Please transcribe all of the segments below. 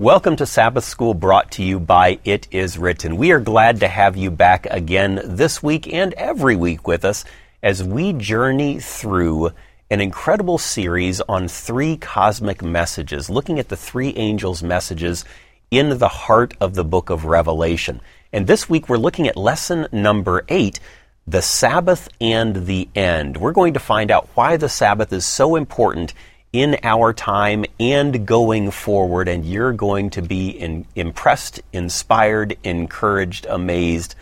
Welcome to Sabbath School brought to you by It Is Written. We are glad to have you back again this week and every week with us as we journey through an incredible series on three cosmic messages, looking at the three angels' messages in the heart of the book of Revelation. And this week we're looking at lesson number eight, the Sabbath and the end. We're going to find out why the Sabbath is so important in our time and going forward, and you're going to be in, impressed, inspired, encouraged, amazed.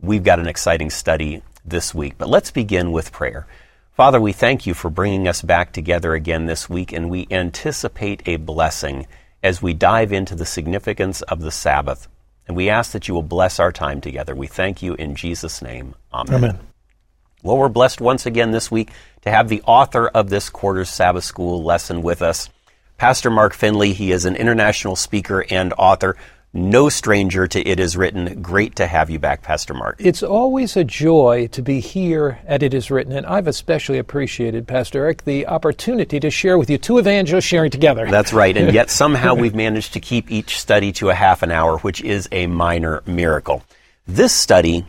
We've got an exciting study this week. But let's begin with prayer. Father, we thank you for bringing us back together again this week, and we anticipate a blessing as we dive into the significance of the Sabbath. And we ask that you will bless our time together. We thank you in Jesus' name. Amen. Amen. Well, we're blessed once again this week to have the author of this quarter's Sabbath School lesson with us, Pastor Mark Finley. He is an international speaker and author. No stranger to It Is Written. Great to have you back, Pastor Mark. It's always a joy to be here at It Is Written, and I've especially appreciated, Pastor Eric, the opportunity to share with you two evangelists sharing together. That's right, and yet somehow we've managed to keep each study to a half an hour, which is a minor miracle. This study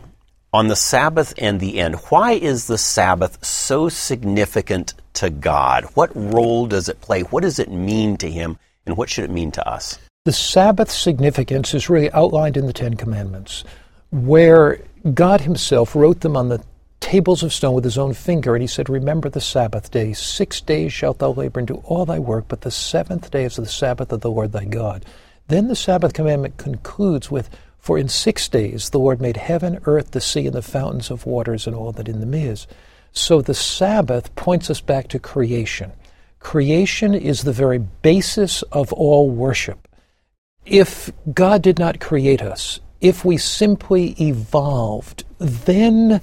on the Sabbath and the end. Why is the Sabbath so significant to God? What role does it play? What does it mean to Him? And what should it mean to us? The Sabbath significance is really outlined in the Ten Commandments, where God Himself wrote them on the tables of stone with His own finger, and He said, Remember the Sabbath day. Six days shalt thou labor and do all thy work, but the seventh day is the Sabbath of the Lord thy God. Then the Sabbath commandment concludes with, for in six days the Lord made heaven, earth, the sea, and the fountains of waters, and all that in them is. So the Sabbath points us back to creation. Creation is the very basis of all worship. If God did not create us, if we simply evolved, then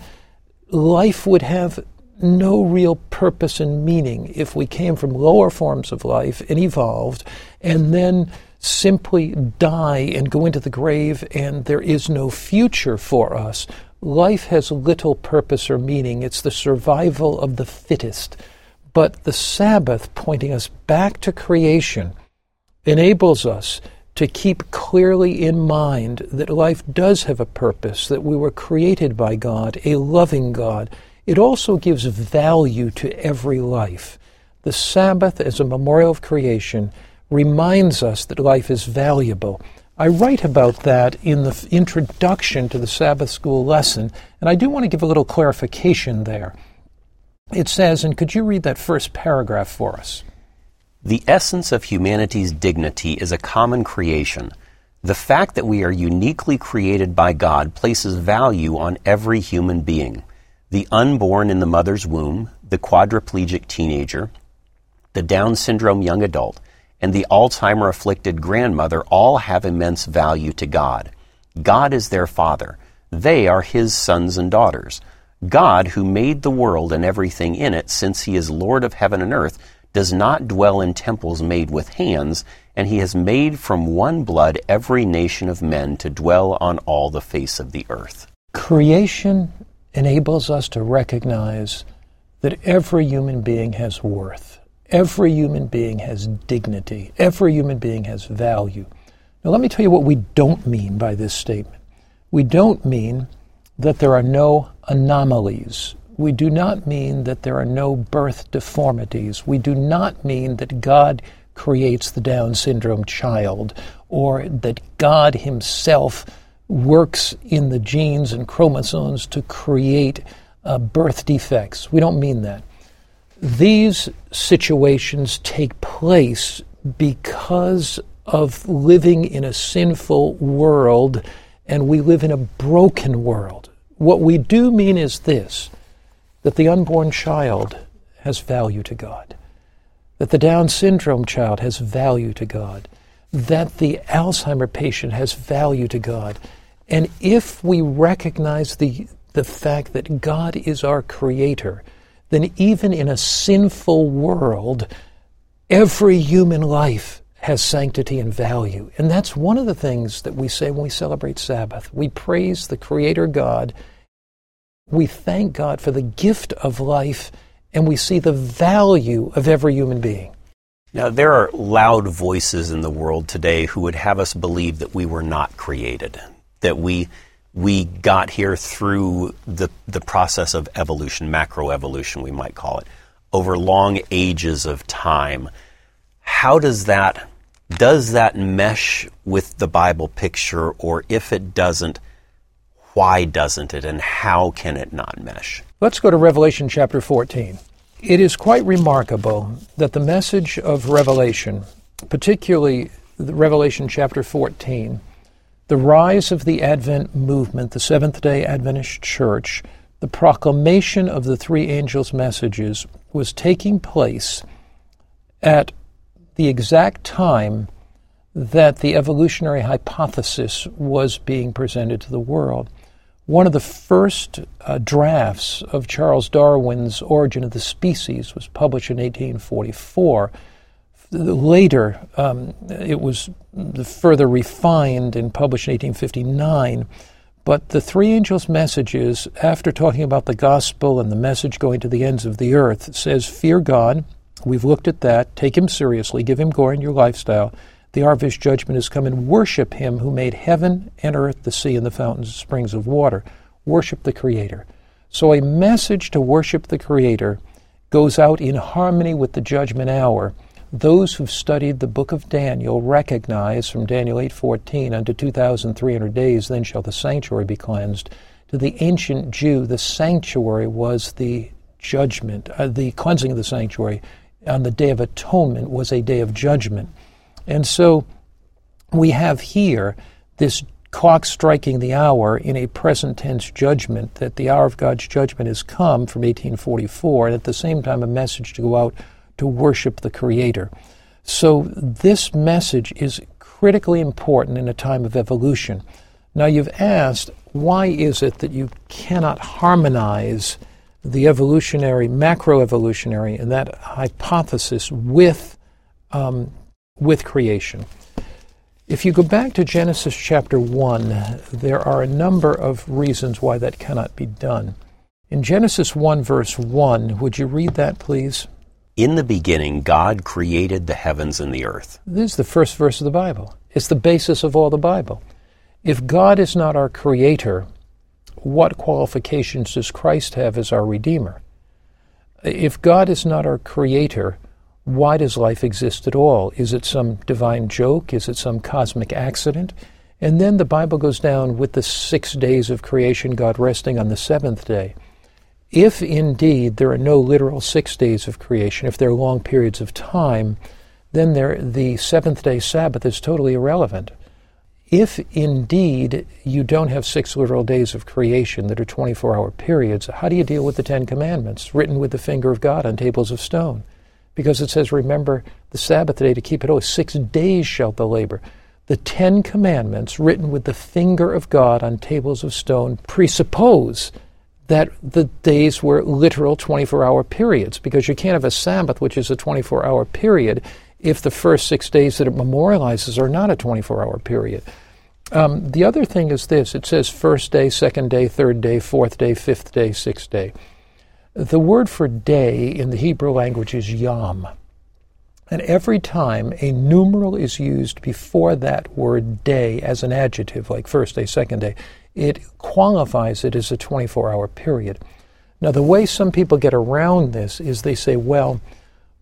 life would have no real purpose and meaning if we came from lower forms of life and evolved and then simply die and go into the grave and there is no future for us. Life has little purpose or meaning. It's the survival of the fittest. But the Sabbath, pointing us back to creation, enables us to keep clearly in mind that life does have a purpose, that we were created by God, a loving God. It also gives value to every life. The Sabbath, as a memorial of creation, reminds us that life is valuable. I write about that in the introduction to the Sabbath school lesson, and I do want to give a little clarification there. It says, and could you read that first paragraph for us? The essence of humanity's dignity is a common creation. The fact that we are uniquely created by God places value on every human being. The unborn in the mother's womb, the quadriplegic teenager, the Down syndrome young adult, and the Alzheimer afflicted grandmother all have immense value to God. God is their Father. They are His sons and daughters. God, who made the world and everything in it, since He is Lord of heaven and earth, does not dwell in temples made with hands, and He has made from one blood every nation of men to dwell on all the face of the earth. Creation enables us to recognize that every human being has worth. Every human being has dignity. Every human being has value. Now, let me tell you what we don't mean by this statement. We don't mean that there are no anomalies. We do not mean that there are no birth deformities. We do not mean that God creates the Down syndrome child or that God Himself works in the genes and chromosomes to create uh, birth defects. We don't mean that these situations take place because of living in a sinful world and we live in a broken world. What we do mean is this that the unborn child has value to God, that the Down syndrome child has value to God, that the Alzheimer patient has value to God. And if we recognize the, the fact that God is our creator, then even in a sinful world, every human life has sanctity and value. And that's one of the things that we say when we celebrate Sabbath. We praise the Creator God. We thank God for the gift of life, and we see the value of every human being. Now, there are loud voices in the world today who would have us believe that we were not created, that we we got here through the the process of evolution, macroevolution, we might call it, over long ages of time. How does that does that mesh with the Bible picture, or if it doesn't, why doesn't it, and how can it not mesh? Let's go to Revelation chapter 14. It is quite remarkable that the message of Revelation, particularly Revelation chapter 14, the rise of the Advent movement, the Seventh day Adventist Church, the proclamation of the three angels' messages was taking place at the exact time that the evolutionary hypothesis was being presented to the world. One of the first uh, drafts of Charles Darwin's Origin of the Species was published in 1844. Later, um, it was further refined and published in 1859. But the three angels' messages, after talking about the gospel and the message going to the ends of the earth, says, Fear God. We've looked at that. Take him seriously. Give him glory in your lifestyle. The his judgment has come, and worship him who made heaven and earth, the sea, and the fountains and springs of water. Worship the Creator. So a message to worship the Creator goes out in harmony with the judgment hour those who've studied the book of Daniel recognize from Daniel 8:14 unto 2300 days then shall the sanctuary be cleansed. To the ancient Jew the sanctuary was the judgment, uh, the cleansing of the sanctuary on the day of atonement was a day of judgment. And so we have here this clock striking the hour in a present tense judgment that the hour of God's judgment has come from 1844 and at the same time a message to go out to worship the Creator. So, this message is critically important in a time of evolution. Now, you've asked, why is it that you cannot harmonize the evolutionary, macroevolutionary, and that hypothesis with, um, with creation? If you go back to Genesis chapter 1, there are a number of reasons why that cannot be done. In Genesis 1, verse 1, would you read that, please? In the beginning, God created the heavens and the earth. This is the first verse of the Bible. It's the basis of all the Bible. If God is not our creator, what qualifications does Christ have as our Redeemer? If God is not our creator, why does life exist at all? Is it some divine joke? Is it some cosmic accident? And then the Bible goes down with the six days of creation, God resting on the seventh day. If indeed there are no literal six days of creation, if there are long periods of time, then there, the seventh day Sabbath is totally irrelevant. If indeed you don't have six literal days of creation that are 24 hour periods, how do you deal with the Ten Commandments written with the finger of God on tables of stone? Because it says, Remember the Sabbath day to keep it holy. Six days shalt thou labor. The Ten Commandments written with the finger of God on tables of stone presuppose that the days were literal 24 hour periods because you can't have a Sabbath, which is a 24 hour period, if the first six days that it memorializes are not a 24 hour period. Um, the other thing is this it says first day, second day, third day, fourth day, fifth day, sixth day. The word for day in the Hebrew language is yom. And every time a numeral is used before that word day as an adjective, like first day, second day, it qualifies it as a 24 hour period. Now, the way some people get around this is they say, well,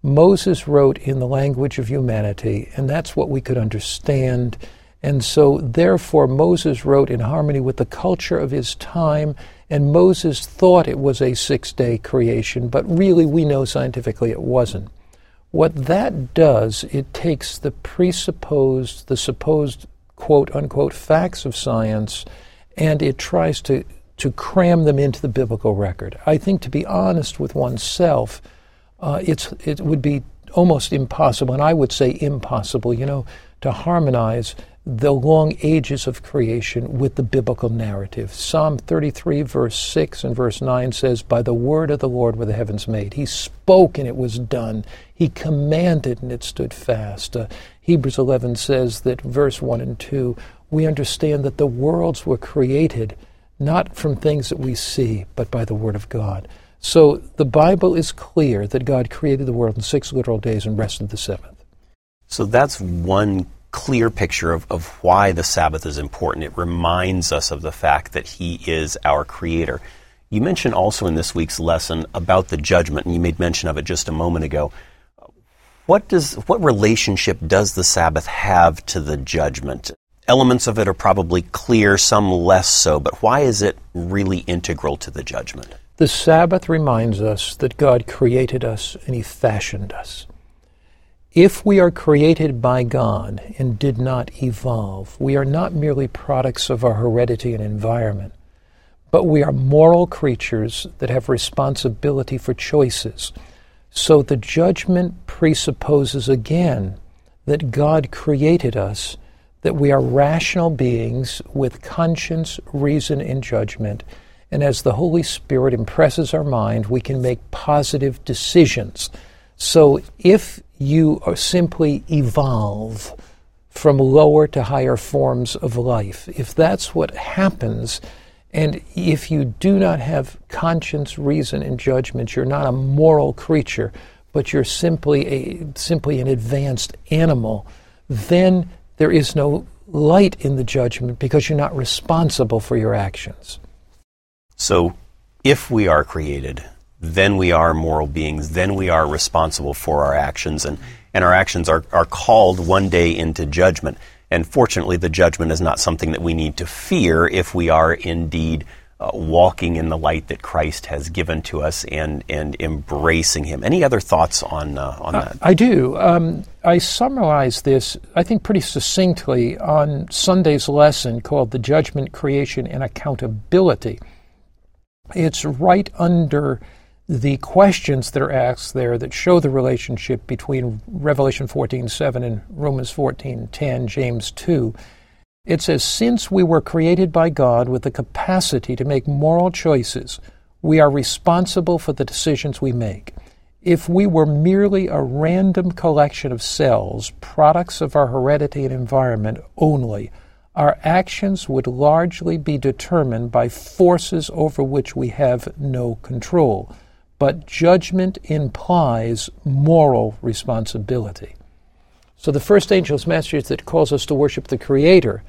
Moses wrote in the language of humanity, and that's what we could understand. And so, therefore, Moses wrote in harmony with the culture of his time, and Moses thought it was a six day creation, but really we know scientifically it wasn't. What that does, it takes the presupposed, the supposed quote unquote facts of science and it tries to, to cram them into the biblical record. I think to be honest with oneself, uh, it's, it would be almost impossible, and I would say impossible, you know, to harmonize the long ages of creation with the biblical narrative. Psalm 33, verse 6 and verse 9 says, By the word of the Lord were the heavens made. He spoke and it was done. He commanded and it stood fast. Uh, Hebrews 11 says that verse 1 and 2 we understand that the worlds were created not from things that we see, but by the Word of God. So the Bible is clear that God created the world in six literal days and rested the seventh. So that's one clear picture of, of why the Sabbath is important. It reminds us of the fact that He is our Creator. You mentioned also in this week's lesson about the judgment, and you made mention of it just a moment ago. What does what relationship does the Sabbath have to the judgment? Elements of it are probably clear, some less so, but why is it really integral to the judgment? The Sabbath reminds us that God created us and He fashioned us. If we are created by God and did not evolve, we are not merely products of our heredity and environment, but we are moral creatures that have responsibility for choices. So the judgment presupposes again that God created us, that we are rational beings with conscience, reason, and judgment. And as the Holy Spirit impresses our mind, we can make positive decisions. So if you simply evolve from lower to higher forms of life, if that's what happens, and if you do not have conscience, reason, and judgment, you're not a moral creature, but you're simply a simply an advanced animal, then there is no light in the judgment because you're not responsible for your actions. So, if we are created, then we are moral beings, then we are responsible for our actions, and, and our actions are, are called one day into judgment. And fortunately, the judgment is not something that we need to fear if we are indeed uh, walking in the light that Christ has given to us and, and embracing Him. Any other thoughts on, uh, on that? I, I do. Um, I summarize this, I think, pretty succinctly on Sunday's lesson called The Judgment, Creation, and Accountability. It's right under the questions that are asked there that show the relationship between Revelation 14:7 and Romans 14:10, James 2. It says, Since we were created by God with the capacity to make moral choices, we are responsible for the decisions we make. If we were merely a random collection of cells, products of our heredity and environment only, our actions would largely be determined by forces over which we have no control but judgment implies moral responsibility. So the first angel's message that calls us to worship the Creator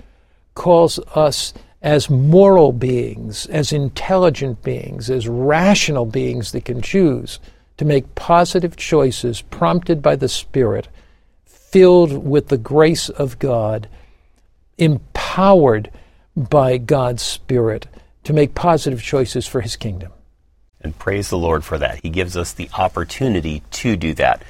calls us as moral beings, as intelligent beings, as rational beings that can choose to make positive choices prompted by the Spirit, filled with the grace of God, empowered by God's Spirit to make positive choices for His kingdom. And praise the Lord for that. He gives us the opportunity to do that.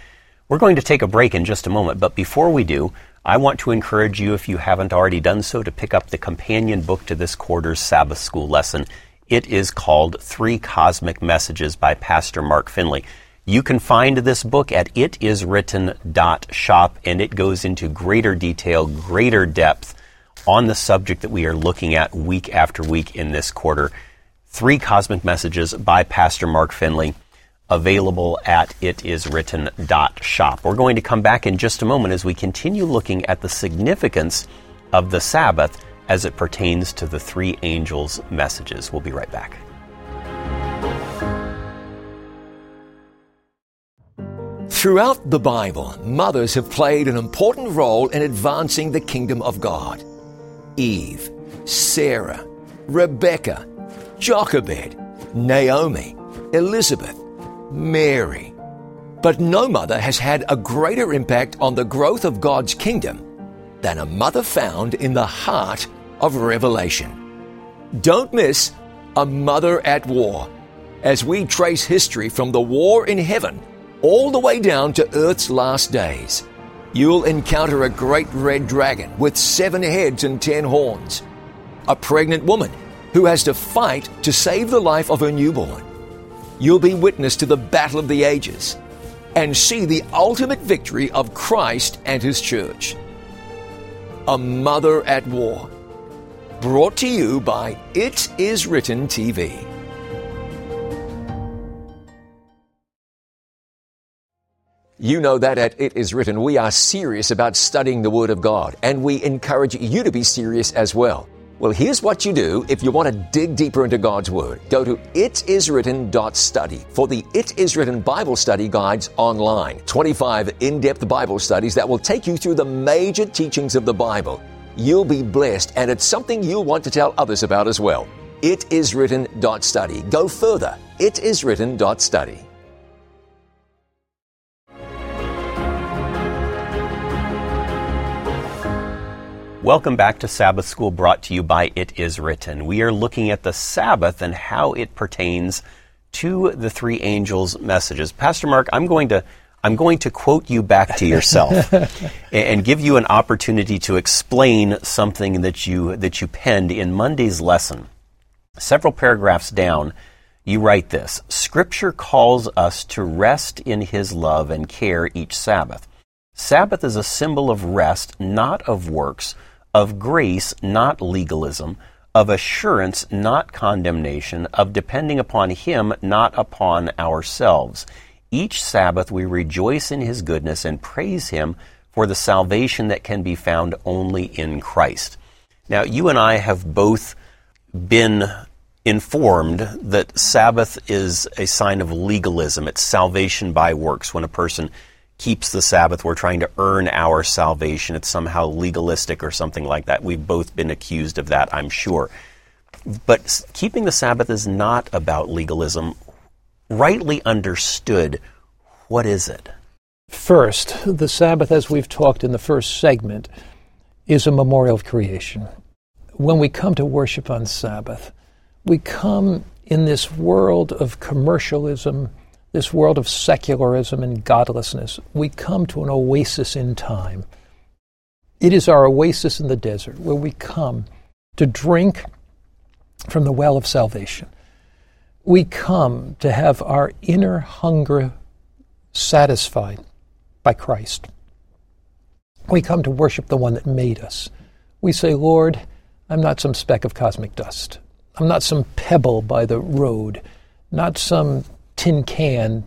We're going to take a break in just a moment, but before we do, I want to encourage you, if you haven't already done so, to pick up the companion book to this quarter's Sabbath School lesson. It is called Three Cosmic Messages by Pastor Mark Finley. You can find this book at itiswritten.shop, and it goes into greater detail, greater depth on the subject that we are looking at week after week in this quarter. Three Cosmic Messages by Pastor Mark Finley, available at itiswritten.shop. We're going to come back in just a moment as we continue looking at the significance of the Sabbath as it pertains to the three angels' messages. We'll be right back. Throughout the Bible, mothers have played an important role in advancing the kingdom of God. Eve, Sarah, Rebecca, Jochebed, Naomi, Elizabeth, Mary. But no mother has had a greater impact on the growth of God's kingdom than a mother found in the heart of Revelation. Don't miss A Mother at War as we trace history from the war in heaven all the way down to Earth's last days. You'll encounter a great red dragon with seven heads and ten horns, a pregnant woman who has to fight to save the life of her newborn. You'll be witness to the battle of the ages and see the ultimate victory of Christ and His church. A Mother at War. Brought to you by It Is Written TV. You know that at It Is Written, we are serious about studying the Word of God, and we encourage you to be serious as well. Well, here's what you do if you want to dig deeper into God's Word. Go to itiswritten.study for the It Is Written Bible Study Guides online. 25 in depth Bible studies that will take you through the major teachings of the Bible. You'll be blessed, and it's something you'll want to tell others about as well. Itiswritten.study. Go further. Itiswritten.study. Welcome back to Sabbath School brought to you by It Is Written. We are looking at the Sabbath and how it pertains to the three angels' messages. Pastor Mark, I'm going to I'm going to quote you back to yourself and give you an opportunity to explain something that you that you penned in Monday's lesson. Several paragraphs down, you write this Scripture calls us to rest in His love and care each Sabbath. Sabbath is a symbol of rest, not of works, of grace, not legalism, of assurance, not condemnation, of depending upon Him, not upon ourselves. Each Sabbath we rejoice in His goodness and praise Him for the salvation that can be found only in Christ. Now, you and I have both been informed that Sabbath is a sign of legalism. It's salvation by works. When a person keeps the Sabbath, we're trying to earn our salvation. It's somehow legalistic or something like that. We've both been accused of that, I'm sure. But keeping the Sabbath is not about legalism. Rightly understood, what is it? First, the Sabbath, as we've talked in the first segment, is a memorial of creation. When we come to worship on Sabbath, we come in this world of commercialism this world of secularism and godlessness, we come to an oasis in time. It is our oasis in the desert where we come to drink from the well of salvation. We come to have our inner hunger satisfied by Christ. We come to worship the one that made us. We say, Lord, I'm not some speck of cosmic dust. I'm not some pebble by the road, not some tin can,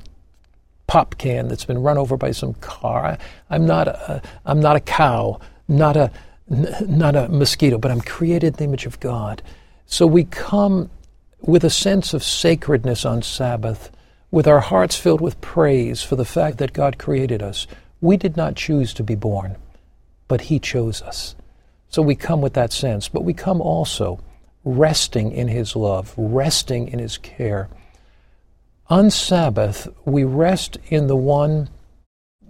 pop can that's been run over by some car. I, am not a, I'm not a cow, not a, not a mosquito, but I'm created in the image of God. So we come with a sense of sacredness on Sabbath, with our hearts filled with praise for the fact that God created us. We did not choose to be born, but He chose us. So we come with that sense, but we come also resting in His love, resting in His care. On Sabbath, we rest in the one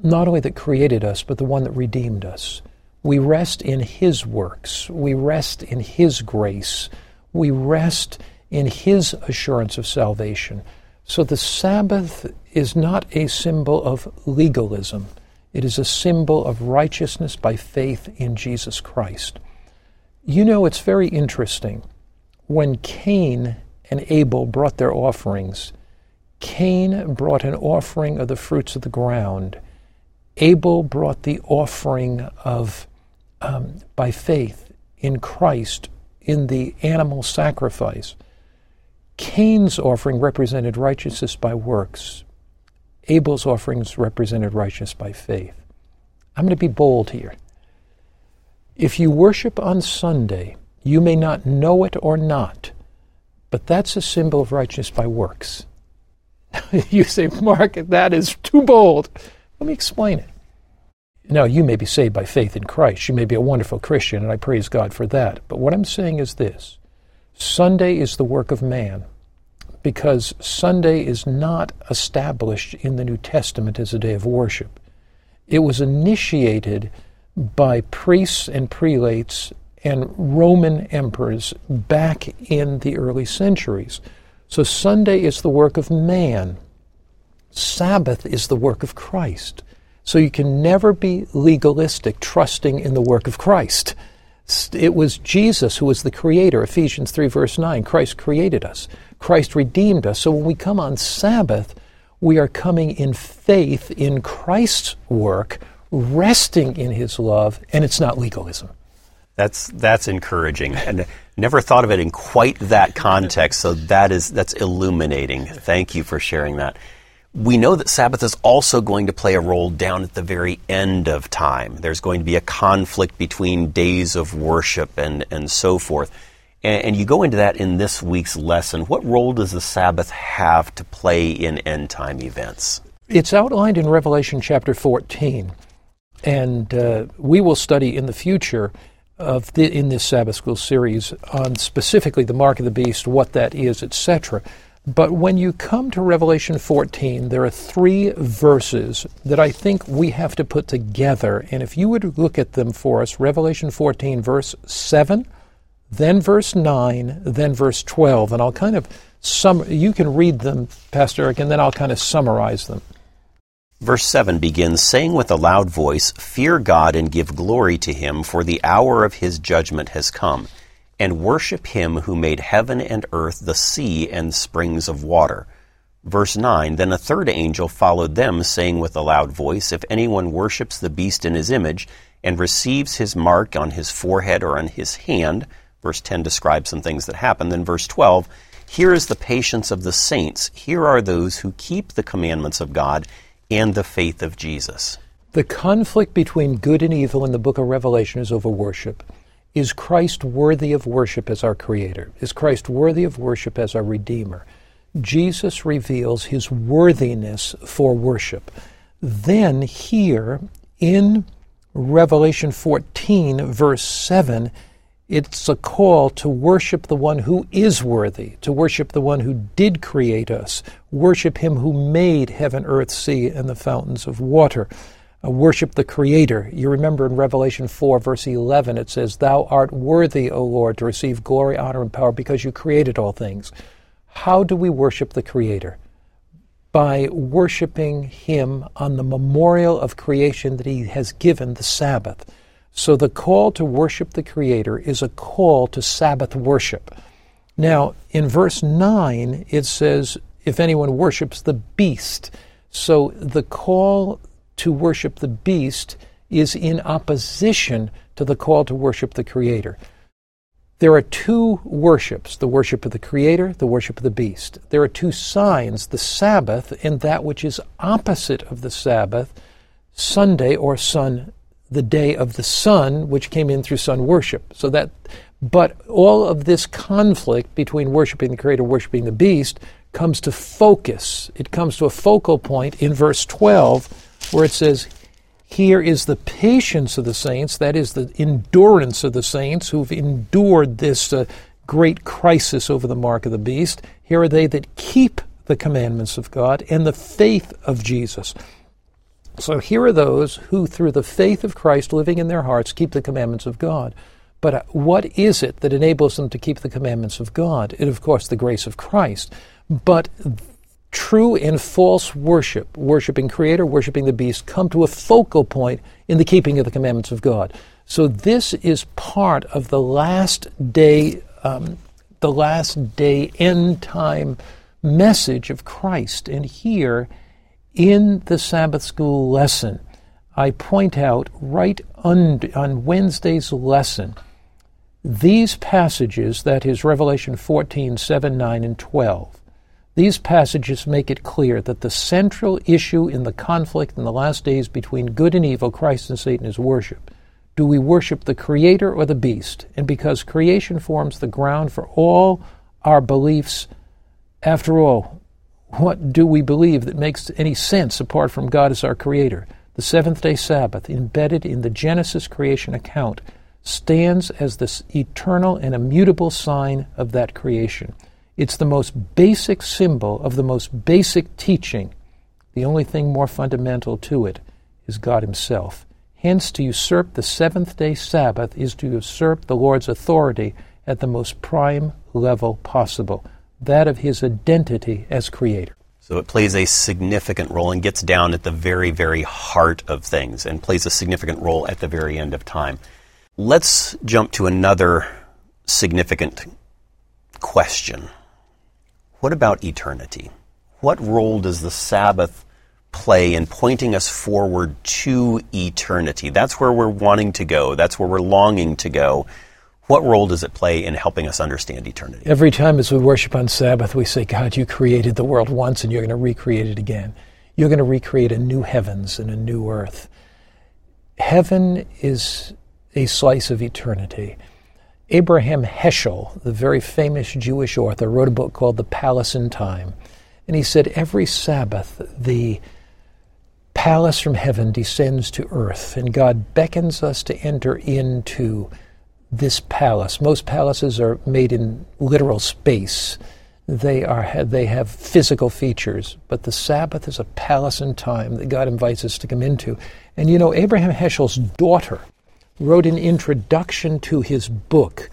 not only that created us, but the one that redeemed us. We rest in His works. We rest in His grace. We rest in His assurance of salvation. So the Sabbath is not a symbol of legalism. It is a symbol of righteousness by faith in Jesus Christ. You know, it's very interesting. When Cain and Abel brought their offerings, Cain brought an offering of the fruits of the ground. Abel brought the offering of, um, by faith in Christ, in the animal sacrifice. Cain's offering represented righteousness by works. Abel's offerings represented righteousness by faith. I'm going to be bold here. If you worship on Sunday, you may not know it or not, but that's a symbol of righteousness by works. you say, Mark, that is too bold. Let me explain it. Now, you may be saved by faith in Christ. You may be a wonderful Christian, and I praise God for that. But what I'm saying is this Sunday is the work of man because Sunday is not established in the New Testament as a day of worship. It was initiated by priests and prelates and Roman emperors back in the early centuries. So Sunday is the work of man. Sabbath is the work of Christ. So you can never be legalistic trusting in the work of Christ. It was Jesus who was the creator. Ephesians 3, verse 9. Christ created us, Christ redeemed us. So when we come on Sabbath, we are coming in faith in Christ's work, resting in his love, and it's not legalism. That's that's encouraging, and never thought of it in quite that context. So that is that's illuminating. Thank you for sharing that. We know that Sabbath is also going to play a role down at the very end of time. There's going to be a conflict between days of worship and, and so forth. And, and you go into that in this week's lesson. What role does the Sabbath have to play in end time events? It's outlined in Revelation chapter 14. And uh, we will study in the future of the, in this Sabbath School series on specifically the mark of the beast, what that is, etc. But when you come to Revelation 14, there are three verses that I think we have to put together. And if you would look at them for us, Revelation 14, verse 7, then verse 9, then verse 12. And I'll kind of sum, you can read them, Pastor Eric, and then I'll kind of summarize them. Verse 7 begins saying with a loud voice, Fear God and give glory to him, for the hour of his judgment has come, and worship him who made heaven and earth, the sea, and springs of water. Verse 9 Then a third angel followed them, saying with a loud voice, If anyone worships the beast in his image, and receives his mark on his forehead or on his hand, verse 10 describes some things that happen. Then verse 12, Here is the patience of the saints. Here are those who keep the commandments of God and the faith of Jesus. The conflict between good and evil in the book of Revelation is over worship. Is Christ worthy of worship as our Creator? Is Christ worthy of worship as our Redeemer? Jesus reveals his worthiness for worship. Then, here in Revelation 14, verse 7, it's a call to worship the one who is worthy, to worship the one who did create us, worship him who made heaven, earth, sea, and the fountains of water. Uh, worship the Creator. You remember in Revelation 4, verse 11, it says, Thou art worthy, O Lord, to receive glory, honor, and power because you created all things. How do we worship the Creator? By worshiping Him on the memorial of creation that He has given, the Sabbath. So the call to worship the Creator is a call to Sabbath worship. Now, in verse 9, it says, if anyone worships the beast. So the call to worship the beast is in opposition to the call to worship the Creator. There are two worships the worship of the Creator, the worship of the beast. There are two signs the Sabbath and that which is opposite of the Sabbath, Sunday or sun the day of the sun, which came in through sun worship. So that, but all of this conflict between worshiping the Creator, worshiping the beast, comes to focus. It comes to a focal point in verse 12, where it says, Here is the patience of the saints, that is, the endurance of the saints who've endured this uh, great crisis over the mark of the beast. Here are they that keep the commandments of God and the faith of Jesus. So here are those who, through the faith of Christ living in their hearts, keep the commandments of God. But uh, what is it that enables them to keep the commandments of God? It, of course, the grace of Christ. But true and false worship, worshiping Creator, worshiping the beast, come to a focal point in the keeping of the commandments of God. So this is part of the last day, um, the last day end time message of Christ. And here, in the Sabbath school lesson, I point out right on, on Wednesday's lesson these passages, that is Revelation 14, 7, 9, and 12. These passages make it clear that the central issue in the conflict in the last days between good and evil, Christ and Satan, is worship. Do we worship the Creator or the beast? And because creation forms the ground for all our beliefs, after all, what do we believe that makes any sense apart from God as our Creator? The seventh day Sabbath, embedded in the Genesis creation account, stands as this eternal and immutable sign of that creation. It's the most basic symbol of the most basic teaching. The only thing more fundamental to it is God Himself. Hence, to usurp the seventh day Sabbath is to usurp the Lord's authority at the most prime level possible that of his identity as creator. So it plays a significant role and gets down at the very, very heart of things and plays a significant role at the very end of time. Let's jump to another significant question. What about eternity? What role does the Sabbath play in pointing us forward to eternity? That's where we're wanting to go. That's where we're longing to go. What role does it play in helping us understand eternity? Every time as we worship on Sabbath, we say, God, you created the world once and you're going to recreate it again. You're going to recreate a new heavens and a new earth. Heaven is a slice of eternity. Abraham Heschel, the very famous Jewish author, wrote a book called The Palace in Time. And he said every Sabbath, the palace from heaven descends to earth, and God beckons us to enter into this palace. Most palaces are made in literal space. They are they have physical features, but the Sabbath is a palace in time that God invites us to come into. And you know, Abraham Heschel's daughter wrote an introduction to his book.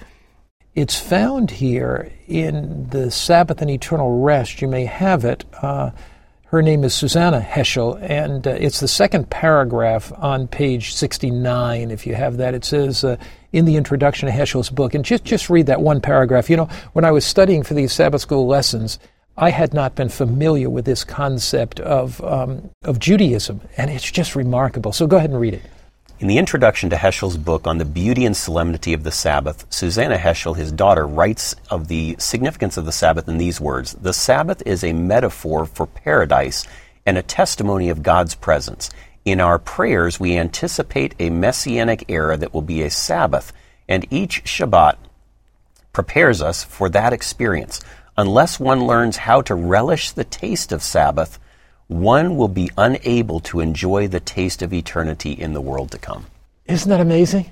It's found here in the Sabbath and Eternal Rest. You may have it. Uh, her name is Susannah Heschel, and uh, it's the second paragraph on page 69. If you have that, it says uh, in the introduction to Heschel's book, and just, just read that one paragraph. You know, when I was studying for these Sabbath school lessons, I had not been familiar with this concept of, um, of Judaism, and it's just remarkable. So go ahead and read it. In the introduction to Heschel's book on the beauty and solemnity of the Sabbath, Susannah Heschel, his daughter, writes of the significance of the Sabbath in these words The Sabbath is a metaphor for paradise and a testimony of God's presence. In our prayers, we anticipate a messianic era that will be a Sabbath, and each Shabbat prepares us for that experience. Unless one learns how to relish the taste of Sabbath, one will be unable to enjoy the taste of eternity in the world to come. Isn't that amazing?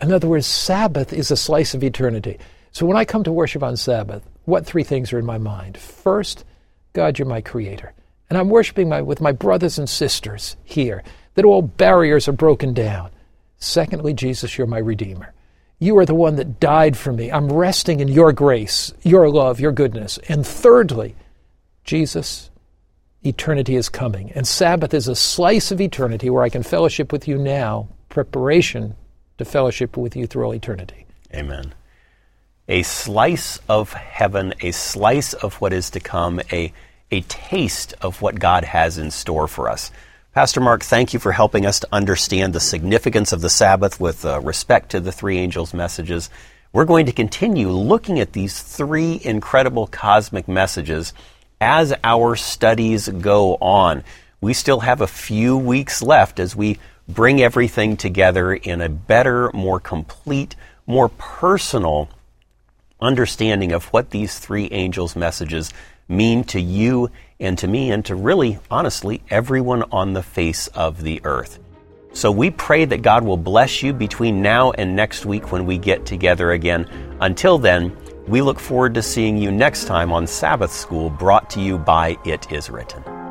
In other words, Sabbath is a slice of eternity. So when I come to worship on Sabbath, what three things are in my mind? First, God, you're my creator. And I'm worshiping my, with my brothers and sisters here, that all barriers are broken down. Secondly, Jesus, you're my redeemer. You are the one that died for me. I'm resting in your grace, your love, your goodness. And thirdly, Jesus, eternity is coming. And Sabbath is a slice of eternity where I can fellowship with you now, preparation to fellowship with you through all eternity. Amen. A slice of heaven, a slice of what is to come, a, a taste of what God has in store for us. Pastor Mark, thank you for helping us to understand the significance of the Sabbath with uh, respect to the three angels' messages. We're going to continue looking at these three incredible cosmic messages as our studies go on. We still have a few weeks left as we bring everything together in a better, more complete, more personal understanding of what these three angels' messages mean to you and to me and to really, honestly, everyone on the face of the earth. So we pray that God will bless you between now and next week when we get together again. Until then, we look forward to seeing you next time on Sabbath School brought to you by It Is Written.